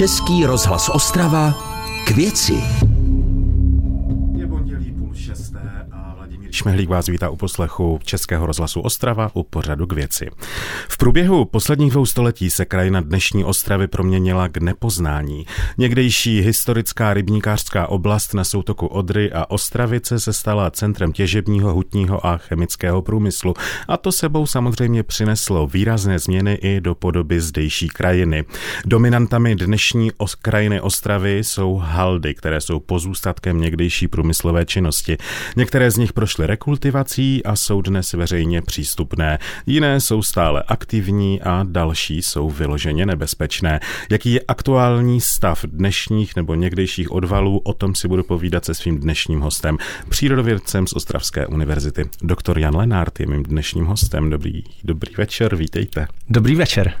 Český rozhlas Ostrava k věci. Šmehlík vás vítá u poslechu Českého rozhlasu Ostrava u pořadu k věci. V průběhu posledních dvou století se krajina dnešní Ostravy proměnila k nepoznání. Někdejší historická rybníkářská oblast na soutoku Odry a Ostravice se stala centrem těžebního, hutního a chemického průmyslu a to sebou samozřejmě přineslo výrazné změny i do podoby zdejší krajiny. Dominantami dnešní krajiny Ostravy jsou haldy, které jsou pozůstatkem někdejší průmyslové činnosti. Některé z nich prošly rekultivací a jsou dnes veřejně přístupné. Jiné jsou stále aktivní a další jsou vyloženě nebezpečné. Jaký je aktuální stav dnešních nebo někdejších odvalů, o tom si budu povídat se svým dnešním hostem, přírodovědcem z Ostravské univerzity. Doktor Jan Lenárt je mým dnešním hostem. Dobrý, dobrý večer, vítejte. Dobrý večer.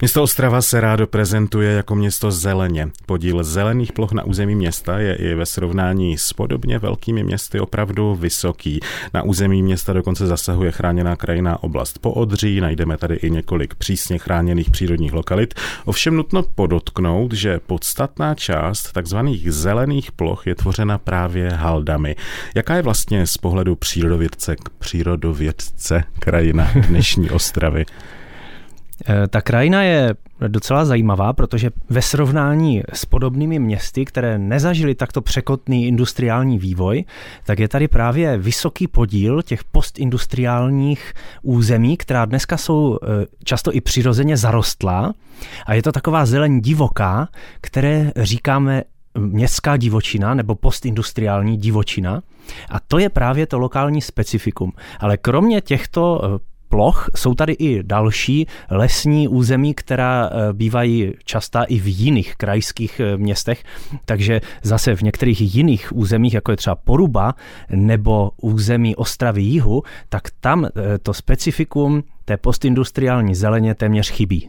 Město Ostrava se rádo prezentuje jako město zeleně. Podíl zelených ploch na území města je i ve srovnání s podobně velkými městy opravdu vysoký. Na území města dokonce zasahuje chráněná krajiná oblast po Odří, najdeme tady i několik přísně chráněných přírodních lokalit. Ovšem nutno podotknout, že podstatná část takzvaných zelených ploch je tvořena právě haldami. Jaká je vlastně z pohledu přírodovědce, přírodovědce krajina dnešní Ostravy? Eh, ta krajina je docela zajímavá, protože ve srovnání s podobnými městy, které nezažily takto překotný industriální vývoj, tak je tady právě vysoký podíl těch postindustriálních území, která dneska jsou eh, často i přirozeně zarostlá a je to taková zeleň divoká, které říkáme městská divočina nebo postindustriální divočina. A to je právě to lokální specifikum. Ale kromě těchto eh, ploch. Jsou tady i další lesní území, která eh, bývají častá i v jiných krajských eh, městech, takže zase v některých jiných územích, jako je třeba Poruba nebo území Ostravy Jihu, tak tam eh, to specifikum té postindustriální zeleně téměř chybí.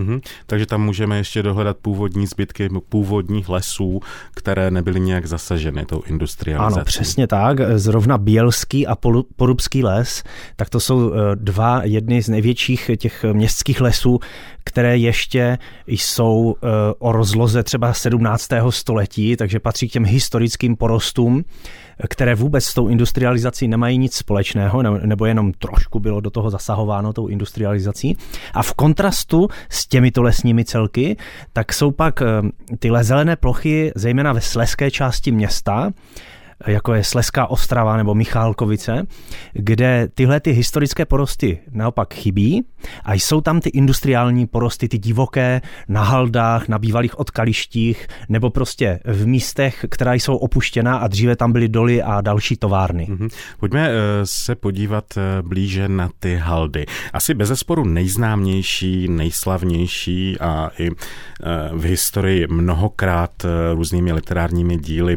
Mm-hmm. Takže tam můžeme ještě dohledat původní zbytky původních lesů, které nebyly nějak zasaženy tou industrializací. Ano, přesně tak. Zrovna Bělský a Porubský les, tak to jsou eh, dva jedny z největších těch městských lesů, které ještě jsou eh, o rozloze třeba 17. století, takže patří k těm historickým porostům které vůbec s tou industrializací nemají nic společného, nebo jenom trošku bylo do toho zasahováno tou industrializací. A v kontrastu s těmito lesními celky, tak jsou pak eh, ty zelené plochy, zejména ve sleské části města, jako je Sleská Ostrava nebo Michálkovice, kde tyhle ty historické porosty naopak chybí a jsou tam ty industriální porosty, ty divoké na haldách, na bývalých odkalištích nebo prostě v místech, která jsou opuštěná a dříve tam byly doly a další továrny. Mm-hmm. Pojďme eh, se podívat eh, blíže na ty haldy. Asi bez zesporu nejznámější, nejslavnější a i eh, v historii mnohokrát různými literárními díly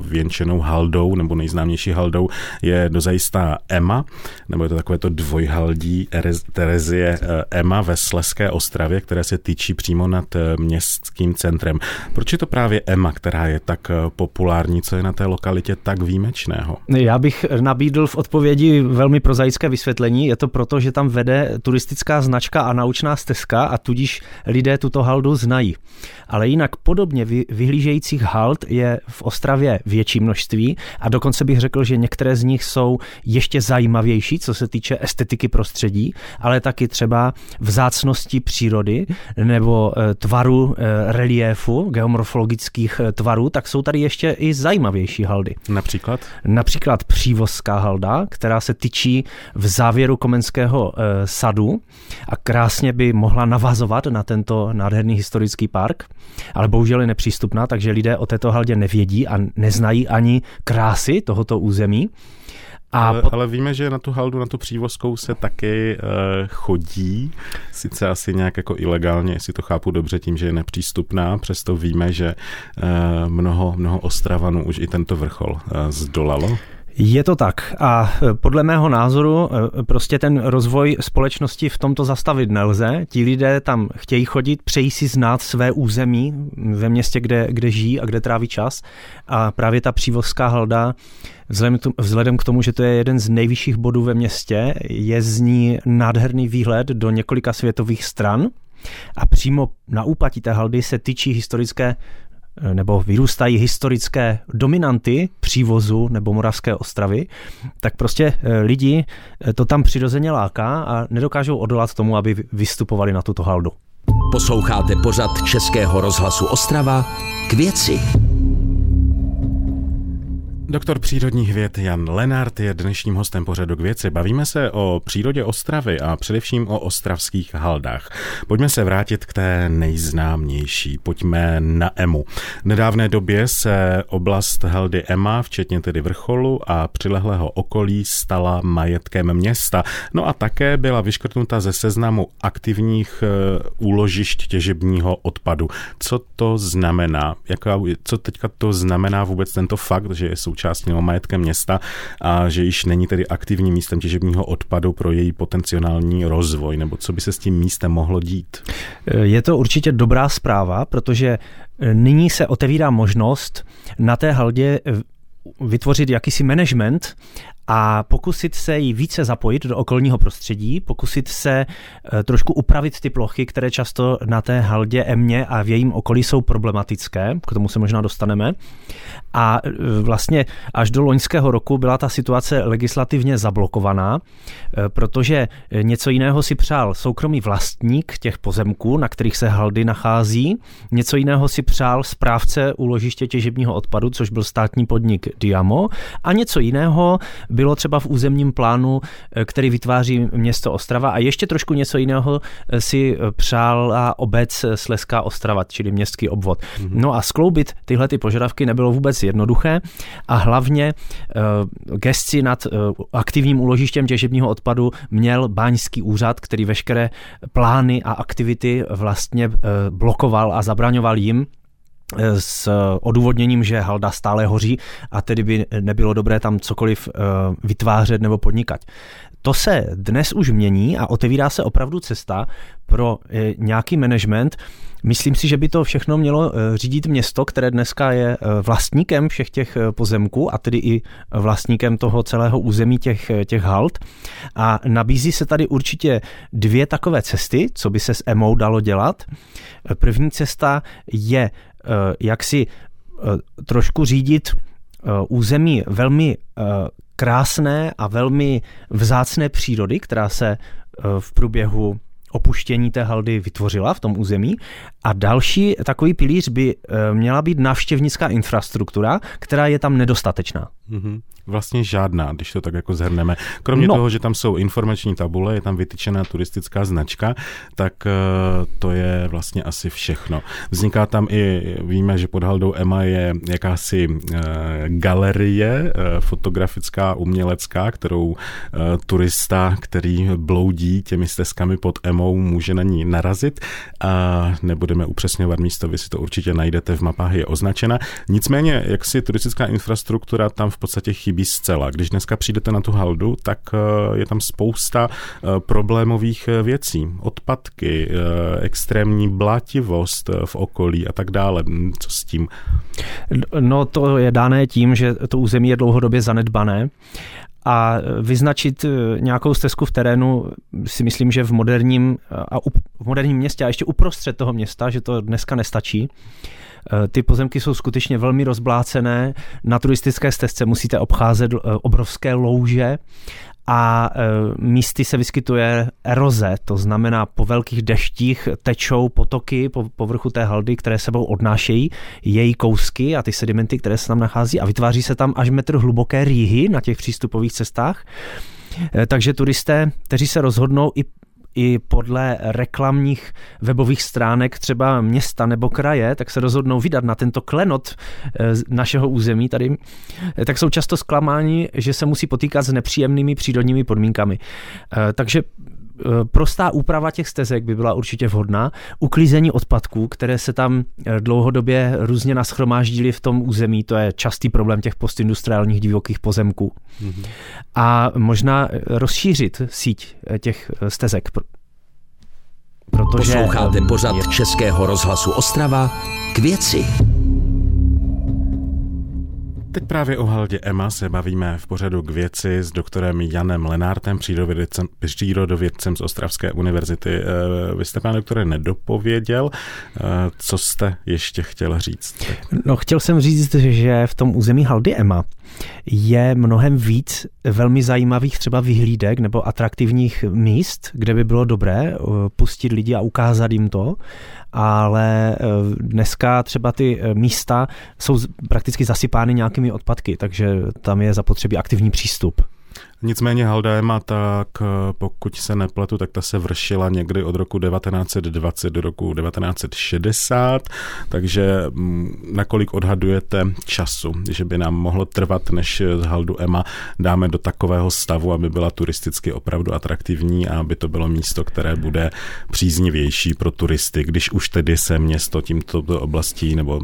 věnčené označenou haldou, nebo nejznámější haldou je dozajistá Emma, nebo je to takové to dvojhaldí Terezie eh, Emma ve Sleské Ostravě, které se týčí přímo nad eh, městským centrem. Proč je to právě Emma, která je tak eh, populární, co je na té lokalitě tak výjimečného? Já bych nabídl v odpovědi velmi prozaické vysvětlení. Je to proto, že tam vede turistická značka a naučná stezka a tudíž lidé tuto haldu znají. Ale jinak podobně vyhlížejících hald je v Ostravě větší množství a dokonce bych řekl, že některé z nich jsou ještě zajímavější, co se týče estetiky prostředí, ale taky třeba vzácnosti přírody nebo eh, tvaru eh, reliéfu, geomorfologických eh, tvarů, tak jsou tady ještě i zajímavější haldy. Například? Například přívozská halda, která se tyčí v závěru Komenského sadu a krásně by mohla navazovat na tento nádherný historický park, ale bohužel je nepřístupná, takže lidé o této haldě nevědí a neznají ani krásy tohoto území. A ale, pot... ale víme, že na tu haldu, na tu přívozkou se taky uh, chodí, sice asi nějak jako ilegálně, jestli to chápu dobře tím, že je nepřístupná, přesto víme, že uh, mnoho, mnoho Ostravanů už i tento vrchol uh, zdolalo. Je to tak. A e, podle mého názoru e, prostě ten rozvoj společnosti v tomto zastavit nelze. Ti lidé tam chtějí chodit, přejí si znát své území ve městě, kde, kde žijí a kde tráví čas. A právě ta přívozská halda Vzhledem k tomu, že to je jeden z nejvyšších bodů ve městě, je z ní nádherný výhled do několika světových stran. A přímo na úpatí té haldy se tyčí historické nebo vyrůstají historické dominanty přívozu nebo Moravské ostravy, tak prostě eh, lidi eh, to tam přirozeně láká a nedokážou odolat tomu, aby vystupovali na tuto haldu. Posloucháte pořad Českého rozhlasu Ostrava k věci. Doktor přírodních věd Jan Lenart je dnešním hostem pořadu k věci. Bavíme se o přírodě Ostravy a především o ostravských haldách. Pojďme se vrátit k té nejznámější. Pojďme na Emu. V nedávné době se oblast haldy Ema, včetně tedy vrcholu a přilehlého okolí, stala majetkem města. No a také byla vyškrtnuta ze seznamu aktivních eh, úložišť těžebního odpadu. Co to znamená? Jaká, co teďka to znamená vůbec tento fakt, že je součástí nebo majetkem města a že již není tedy aktivním místem těžebního odpadu pro její potenciální rozvoj, nebo co by se s tím místem mohlo dít? Je to určitě dobrá zpráva, protože nyní se otevírá možnost na té haldě vytvořit jakýsi management a pokusit se ji více zapojit do okolního prostředí, pokusit se eh, trošku upravit ty plochy, které často na té haldě Emě a v jejím okolí jsou problematické, k tomu se možná dostaneme. A eh, vlastně až do loňského roku byla ta situace legislativně zablokovaná, eh, protože něco jiného si přál soukromý vlastník těch pozemků, na kterých se haldy nachází, něco jiného si přál správce úložiště těžebního odpadu, což byl státní podnik Diamo, a něco jiného bylo třeba v územním plánu, eh, který vytváří město Ostrava a ještě trošku něco jiného eh, si eh, přála obec Sleská Ostrava, čili městský obvod. Mm-hmm. No a skloubit tyhle ty požadavky nebylo vůbec jednoduché a hlavně gesci nad aktivním úložištěm těžebního odpadu měl báňský úřad, který veškeré plány a aktivity vlastně blokoval a zabraňoval jim s odůvodněním, že halda stále hoří a tedy by nebylo dobré tam cokoliv eh, vytvářet nebo podnikat. To se dnes už mění a otevírá se opravdu cesta pro eh, nějaký management. Myslím si, že by to všechno mělo eh, řídit město, které dneska je vlastníkem všech těch pozemků a tedy i vlastníkem toho celého území těch, těch halt. A nabízí se tady určitě dvě takové cesty, co by se s EMO dalo dělat. První cesta je Eh, jak si eh, trošku řídit eh, území velmi krásné a velmi vzácné přírody, která se v průběhu opuštění té haldy vytvořila v tom území. A další takový pilíř by měla být návštěvnická infrastruktura, která je tam nedostatečná. Mm-hmm. Vlastně žádná, když to tak jako zhrneme. Kromě no. toho, že tam jsou informační tabule, je tam vytyčená turistická značka, tak uh, to je vlastně asi všechno. Vzniká tam i, víme, že pod haldou EMA je jakási uh, galerie uh, fotografická, umělecká, kterou turista, který bloudí těmi stezkami pod EMou, může na ní narazit. A nebudeme upřesňovat místo, vy si to určitě najdete v mapách, je označena. Nicméně, jak si turistická infrastruktura tam v podstatě chybí zcela. Když dneska přijdete na tu haldu, tak eh, je tam spousta eh, problémových eh, věcí. Odpadky, extrémní blátivost v okolí a tak dále. Hm, co s tím? No to je dané tím, že to území je dlouhodobě zanedbané a vyznačit nějakou stezku v terénu si myslím, že v moderním, a v moderním městě a ještě uprostřed toho města, že to dneska nestačí. Eh, ty pozemky jsou skutečně velmi rozblácené. Na turistické stezce musíte obcházet eh, obrovské louže a eh, místy se vyskytuje eroze, to znamená po velkých deštích tečou potoky po povrchu té haldy, které sebou odnášejí její kousky a ty sedimenty, které se tam nachází a vytváří se tam až metr hluboké rýhy na těch přístupových cestách. Takže turisté, kteří se rozhodnou i i podle reklamních webových stránek třeba města nebo kraje, tak se rozhodnou vydat na tento klenot eh, našeho území tady, eh, tak jsou často zklamáni, že se musí potýkat s nepříjemnými přírodními podmínkami. Eh, takže prostá úprava těch stezek by byla určitě vhodná. Uklízení odpadků, které se tam eh, dlouhodobě různě naschromáždili v tom území, to je častý problém těch postindustriálních divokých pozemků. Mm-hmm. A možná eh, rozšířit síť těch stezek. Protože Posloucháte pořad je... Českého rozhlasu Ostrava k věci. Teď právě o Haldě Emma se bavíme v pořadu k věci s doktorem Janem Lenártem, přírodovědcem, přírodovědcem z Ostravské univerzity. Eh, vy jste, pane doktore, nedopověděl. Eh, co jste ještě chtěl říct? No, chtěl jsem říct, že v tom území Haldy Emma je mnohem víc velmi zajímavých třeba vyhlídek nebo atraktivních míst, kde by bylo dobré eh, pustit lidi a ukázat jim to ale eh, dneska třeba ty eh, místa jsou prakticky zasypány nějakými odpadky, takže tam je zapotřebí aktivní přístup. Nicméně Haldaema, tak eh, pokud se nepletu, tak ta se vršila někdy od roku 1920 do roku 1960, takže mm, nakolik odhadujete času, že by nám mohlo trvat, než Haldu Ema dáme do takového stavu, aby byla turisticky opravdu atraktivní a aby to bylo místo, které bude příznivější pro turisty, když už tedy se město tímto oblastí nebo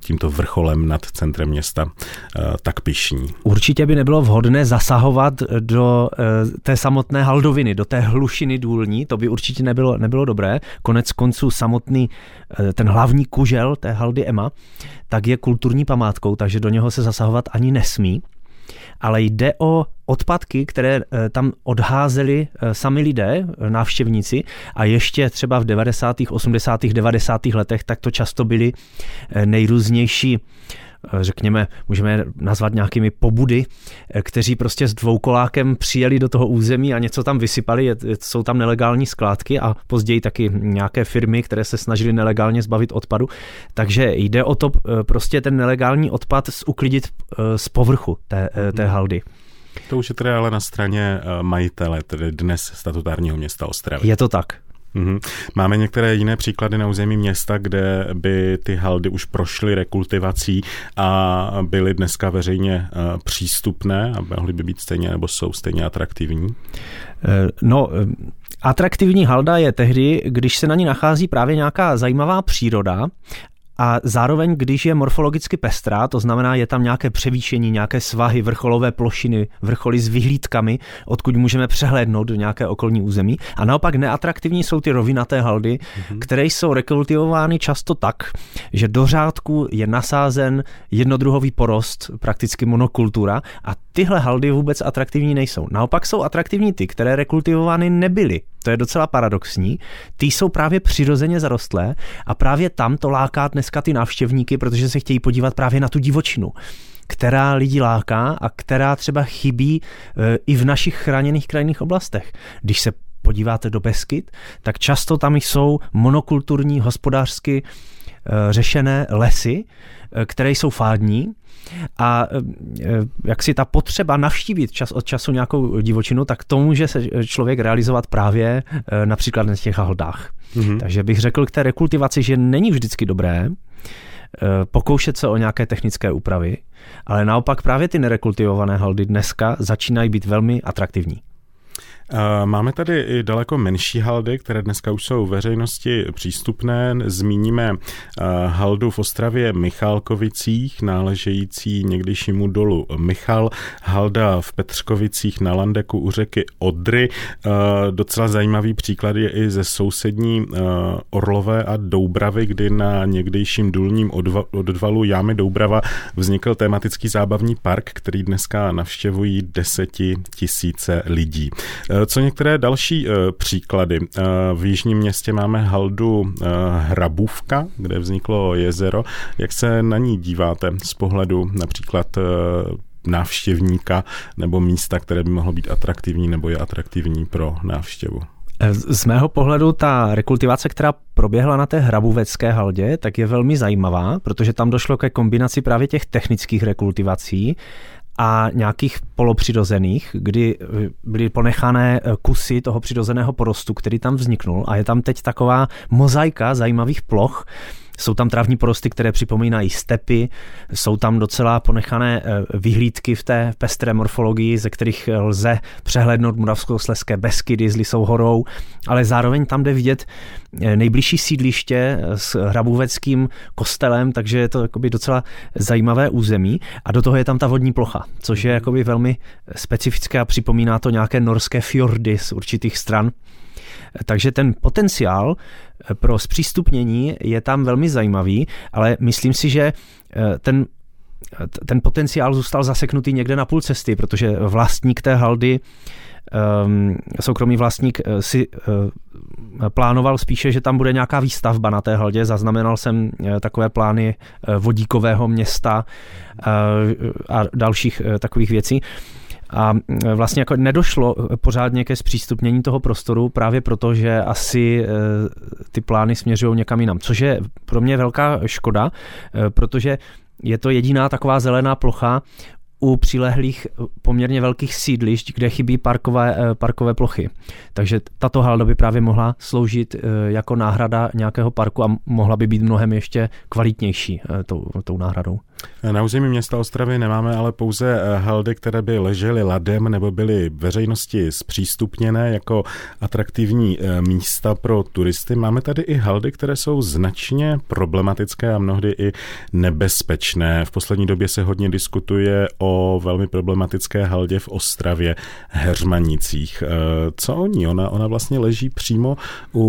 tímto vrcholem nad centrem města eh, tak pišní. Určitě by nebylo vhodné zasahovat do eh, té samotné haldoviny, do té hlušiny důlní, to by určitě nebylo, nebylo dobré. Konec konců samotný eh, ten hlavní kužel té haldy Ema, tak je kulturní památkou, takže do něho se zasahovat ani nesmí. Ale jde o odpadky, které eh, tam odházeli sami lidé, návštěvníci a ještě třeba v 90., 80., 90. letech, tak to často byly nejrůznější řekněme, můžeme nazvat nějakými pobudy, eh, kteří prostě s dvoukolákem přijeli do toho území a něco tam vysypali, jsou tam nelegální skládky a později taky nějaké firmy, které se snažili nelegálně zbavit odpadu. Takže jde o to eh, prostě ten nelegální odpad uklidit z povrchu té, té mhm. haldy. To už je tedy ale na straně majitele, tedy dnes statutárního města Ostravy. Je to tak. Mm-hmm. Máme některé jiné příklady na území města, kde by ty haldy už prošly rekultivací a byly dneska veřejně uh, přístupné a mohly by být stejně nebo jsou stejně atraktivní? Eh, no, eh, Atraktivní halda je tehdy, když se na ní nachází právě nějaká zajímavá příroda a zároveň, když je morfologicky pestrá, to znamená, je tam nějaké převýšení, nějaké svahy, vrcholové plošiny, vrcholy s vyhlídkami, odkud můžeme přehlédnout do nějaké okolní území. A naopak neatraktivní jsou ty rovinaté haldy, mm-hmm. které jsou rekultivovány často tak, že do řádku je nasázen jednodruhový porost, prakticky monokultura a tyhle haldy vůbec atraktivní nejsou. Naopak jsou atraktivní ty, které rekultivovány nebyly. To je docela paradoxní. Ty jsou právě přirozeně zarostlé a právě tam to láká dneska ty návštěvníky, protože se chtějí podívat právě na tu divočinu která lidi láká a která třeba chybí e, i v našich chráněných krajinných oblastech. Když se podíváte do Beskyt, tak často tam jsou monokulturní hospodářsky e, řešené lesy, e, které jsou fádní a jak si ta potřeba navštívit čas od času nějakou divočinu, tak to může se člověk realizovat právě například na těch haldách. Mm-hmm. Takže bych řekl k té rekultivaci, že není vždycky dobré pokoušet se o nějaké technické úpravy, ale naopak právě ty nerekultivované haldy dneska začínají být velmi atraktivní. Máme tady i daleko menší haldy, které dneska už jsou veřejnosti přístupné. Zmíníme haldu v Ostravě Michálkovicích, náležející někdejšímu dolu Michal, halda v Petřkovicích na Landeku u řeky Odry. Docela zajímavý příklad je i ze sousední Orlové a Doubravy, kdy na někdejším důlním odvalu Jámy Doubrava vznikl tematický zábavní park, který dneska navštěvují deseti tisíce lidí. Co některé další uh, příklady? Uh, v Jižním městě máme haldu Hrabůvka, kde vzniklo jezero. Jak se na ní díváte z pohledu například návštěvníka nebo místa, které by mohlo být atraktivní nebo je atraktivní pro návštěvu? Z mého pohledu ta rekultivace, která proběhla na té hrabuvecké haldě, tak je velmi zajímavá, protože tam došlo ke kombinaci právě těch technických rekultivací a nějakých polopřirozených, kdy byly ponechané eh, kusy toho přirozeného porostu, který tam vzniknul. A je tam teď taková mozaika zajímavých ploch, jsou tam travní porosty, které připomínají stepy, jsou tam docela ponechané eh, vyhlídky v té pestré morfologii, ze kterých lze přehlednout Moravskoslezské Beskydy s Lisou horou, ale zároveň tam jde vidět eh, nejbližší sídliště s hrabůveckým kostelem, takže je to jakoby docela zajímavé území a do toho je tam ta vodní plocha, což je jakoby velmi specifické a připomíná to nějaké norské fjordy z určitých stran. Takže ten potenciál pro zpřístupnění je tam velmi zajímavý, ale myslím si, že eh, ten ten potenciál zůstal zaseknutý někde na půl cesty, protože vlastník té haldy um, soukromý vlastník eh, si plánoval spíše, že tam bude nějaká výstavba na té haldě. Zaznamenal jsem takové plány vodíkového města a dalších takových věcí. A vlastně jako nedošlo pořádně ke zpřístupnění toho prostoru právě proto, že asi ty plány směřují někam jinam, což je pro mě velká škoda, protože je to jediná taková zelená plocha u přilehlých poměrně velkých sídlišť, kde chybí parkové, parkové plochy. Takže tato halda by právě mohla sloužit jako náhrada nějakého parku a mohla by být mnohem ještě kvalitnější tou, tou náhradou. Na území města Ostravy nemáme ale pouze eh, haldy, které by ležely ladem nebo byly veřejnosti zpřístupněné jako atraktivní eh, místa pro turisty. Máme tady i haldy, které jsou značně problematické a mnohdy i nebezpečné. V poslední době se hodně diskutuje o velmi problematické haldě v Ostravě, Heřmanicích. Eh, co o ní? Ona, ona vlastně leží přímo u,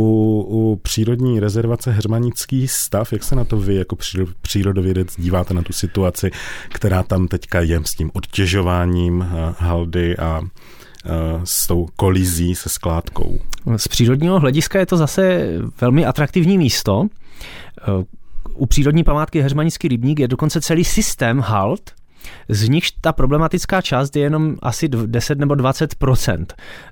u přírodní rezervace Heřmanický stav. Jak se na to vy jako přírodovědec díváte na tu situaci, která tam teďka je s tím odtěžováním eh, haldy a eh, s tou kolizí se skládkou. Z přírodního hlediska je to zase velmi atraktivní místo. Eh, u přírodní památky Heřmanický rybník je dokonce celý systém hald, z nichž ta problematická část je jenom asi 10 nebo 20%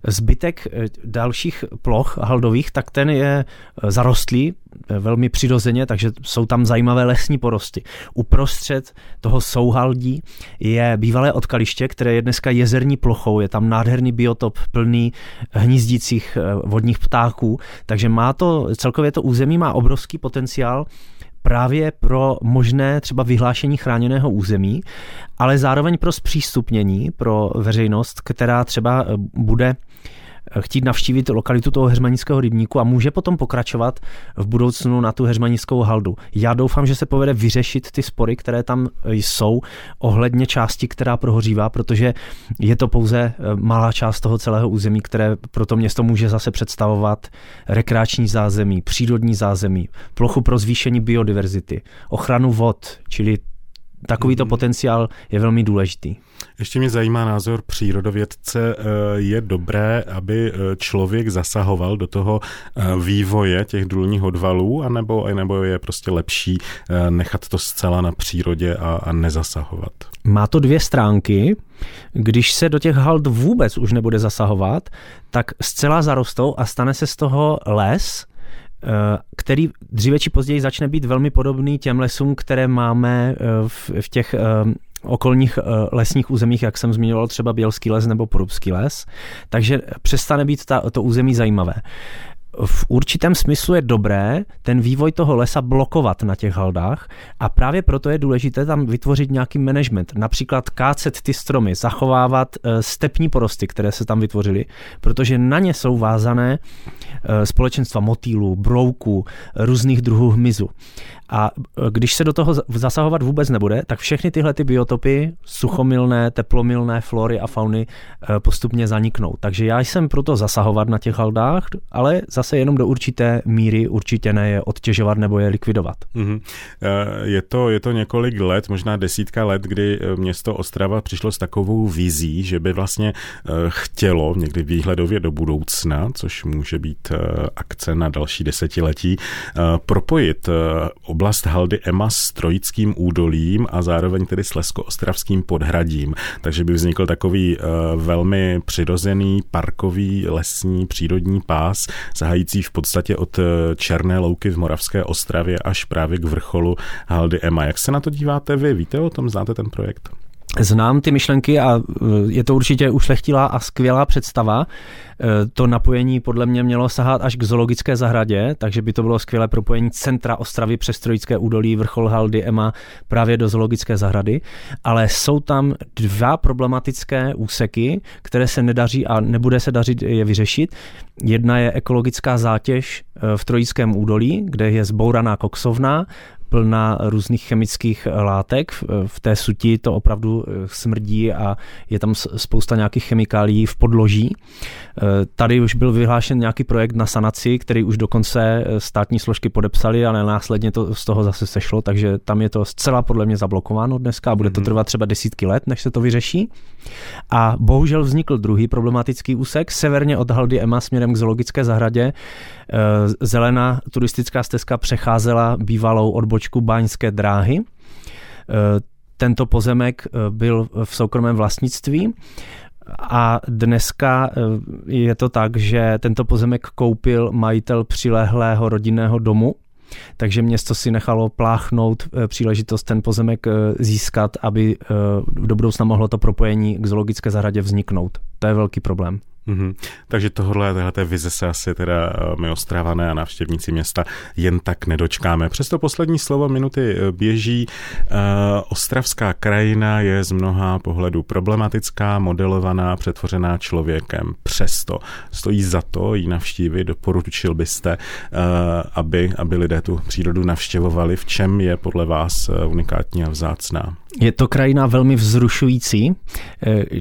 Zbytek eh, dalších ploch haldových, tak ten je eh, zarostlý eh, velmi přirozeně, takže jsou tam zajímavé lesní porosty. Uprostřed toho souhaldí je bývalé odkaliště, které je dneska jezerní plochou, je tam nádherný biotop plný hnízdících vodních ptáků, takže má to, celkově to území má obrovský potenciál právě pro možné třeba vyhlášení chráněného území, ale zároveň pro zpřístupnění pro veřejnost, která třeba eh, bude chtít navštívit lokalitu toho heřmanického rybníku a může potom pokračovat v budoucnu na tu heřmanickou haldu. Já doufám, že se povede vyřešit ty spory, které tam jsou ohledně části, která prohořívá, protože je to pouze eh, malá část toho celého území, které pro to město může zase představovat rekreační zázemí, přírodní zázemí, plochu pro zvýšení biodiverzity, ochranu vod, čili takovýto mm-hmm. potenciál je velmi důležitý. Ještě mě zajímá názor přírodovědce. Eh, je dobré, aby eh, člověk zasahoval do toho eh, vývoje těch důlních odvalů, anebo, nebo je prostě lepší nechat to zcela na přírodě a, a nezasahovat? Má to dvě stránky. Když se do těch hald vůbec už nebude zasahovat, tak zcela zarostou a stane se z toho les, který dříve či později začne být velmi podobný těm lesům, které máme v, v těch okolních eh, lesních územích, jak jsem zmiňoval, třeba Bělský les nebo Porubský les, takže přestane být ta, to území zajímavé v určitém smyslu je dobré ten vývoj toho lesa blokovat na těch haldách a právě proto je důležité tam vytvořit nějaký management. Například kácet ty stromy, zachovávat eh, stepní porosty, které se tam vytvořily, protože na ně jsou vázané eh, společenstva motýlů, brouků, různých druhů hmyzu. A e, když se do toho zasahovat vůbec nebude, tak všechny tyhle ty biotopy, suchomilné, teplomilné flory a fauny e, postupně zaniknou. Takže já jsem proto zasahovat na těch haldách, ale zase jenom do určité míry určitě ne je odtěžovat nebo je likvidovat. Mm-hmm. Je, to, je to několik let, možná desítka let, kdy město Ostrava přišlo s takovou vizí, že by vlastně chtělo někdy výhledově do budoucna, což může být akce na další desetiletí, propojit oblast haldy Ema s Trojickým údolím a zároveň tedy s Lesko-Ostravským podhradím. Takže by vznikl takový uh, velmi přirozený parkový lesní přírodní pás, zahající v podstatě od eh, Černé louky v Moravské Ostravě až právě k vrcholu haldy Ema. Jak se na to díváte vy? Víte o tom? Znáte ten projekt? Znám ty myšlenky a eh, je to určitě ušlechtilá a skvělá představa. Eh, to napojení podle mě mělo sahat až k zoologické zahradě, takže by to bylo skvělé propojení centra Ostravy přes Trojické údolí, vrchol Haldy, Ema právě do zoologické zahrady, ale jsou tam dva problematické úseky, které se nedaří a nebude se dařit je vyřešit. Jedna je ekologická zátěž v Trojickém údolí, kde je zbouraná koksovna, plná různých chemických látek. V té suti to opravdu eh, smrdí a je tam spousta nějakých chemikálií v podloží. Eh, tady už byl vyhlášen nějaký projekt na sanaci, který už dokonce eh, státní složky podepsali, ale následně to z toho zase sešlo, takže tam je to zcela podle mě zablokováno dneska a bude to mhm. trvat třeba desítky let, než se to vyřeší. A bohužel vznikl druhý problematický úsek severně od Haldy Ema směrem k zoologické zahradě. Zelená turistická stezka přecházela bývalou odbočku Báňské dráhy. Tento pozemek byl v soukromém vlastnictví a dneska e, je to tak, že tento pozemek koupil majitel přilehlého rodinného domu, takže město si nechalo pláchnout příležitost ten pozemek získat, aby do budoucna mohlo to propojení k zoologické zahradě vzniknout. To je velký problém. Mm-hmm. Takže tohle, téhle vize se asi teda eh, my ostravané a návštěvníci města jen tak nedočkáme. Přesto poslední slovo minuty eh, běží. Uh, ostravská krajina je z mnoha pohledů problematická, modelovaná, přetvořená člověkem. Přesto stojí za to ji navštívit. Doporučil byste, aby, aby lidé tu přírodu navštěvovali. V čem je podle vás unikátní a vzácná? Je to krajina velmi vzrušující.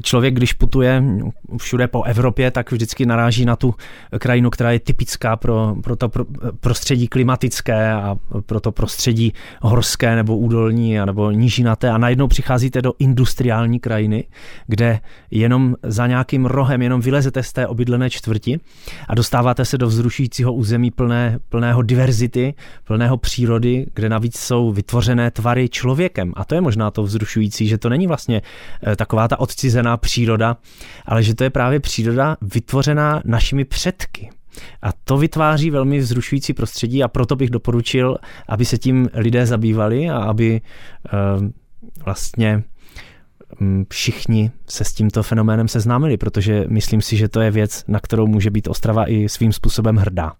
Člověk, když putuje všude po Evropě, tak vždycky naráží na tu krajinu, která je typická pro, pro to prostředí klimatické a pro to prostředí horské nebo údolní nebo nížinaté a najednou přicházíte do industriální krajiny, kde jenom za nějakým rohem jenom vylezete z té obydlené čtvrti a dostáváte se do vzrušujícího území plné, plného diverzity, plného přírody, kde navíc jsou vytvořené tvary člověkem. A to je možná to vzrušující, že to není vlastně eh, taková ta odcizená příroda, ale že to je právě příroda, vytvořená našimi předky. A to vytváří velmi vzrušující prostředí a proto bych doporučil, aby se tím lidé zabývali a aby uh, vlastně um, všichni se s tímto fenoménem seznámili, protože myslím si, že to je věc, na kterou může být Ostrava i svým způsobem hrdá.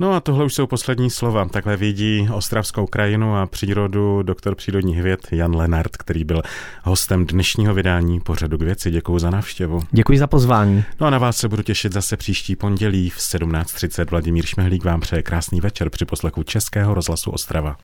No a tohle už jsou poslední slova. Takhle vidí ostravskou krajinu a přírodu doktor přírodních věd Jan Lenart, který byl hostem dnešního vydání pořadu k věci. Děkuji za návštěvu. Děkuji za pozvání. No a na vás se budu těšit zase příští pondělí v 17.30. Vladimír Šmehlík vám přeje krásný večer při poslechu Českého rozhlasu Ostrava.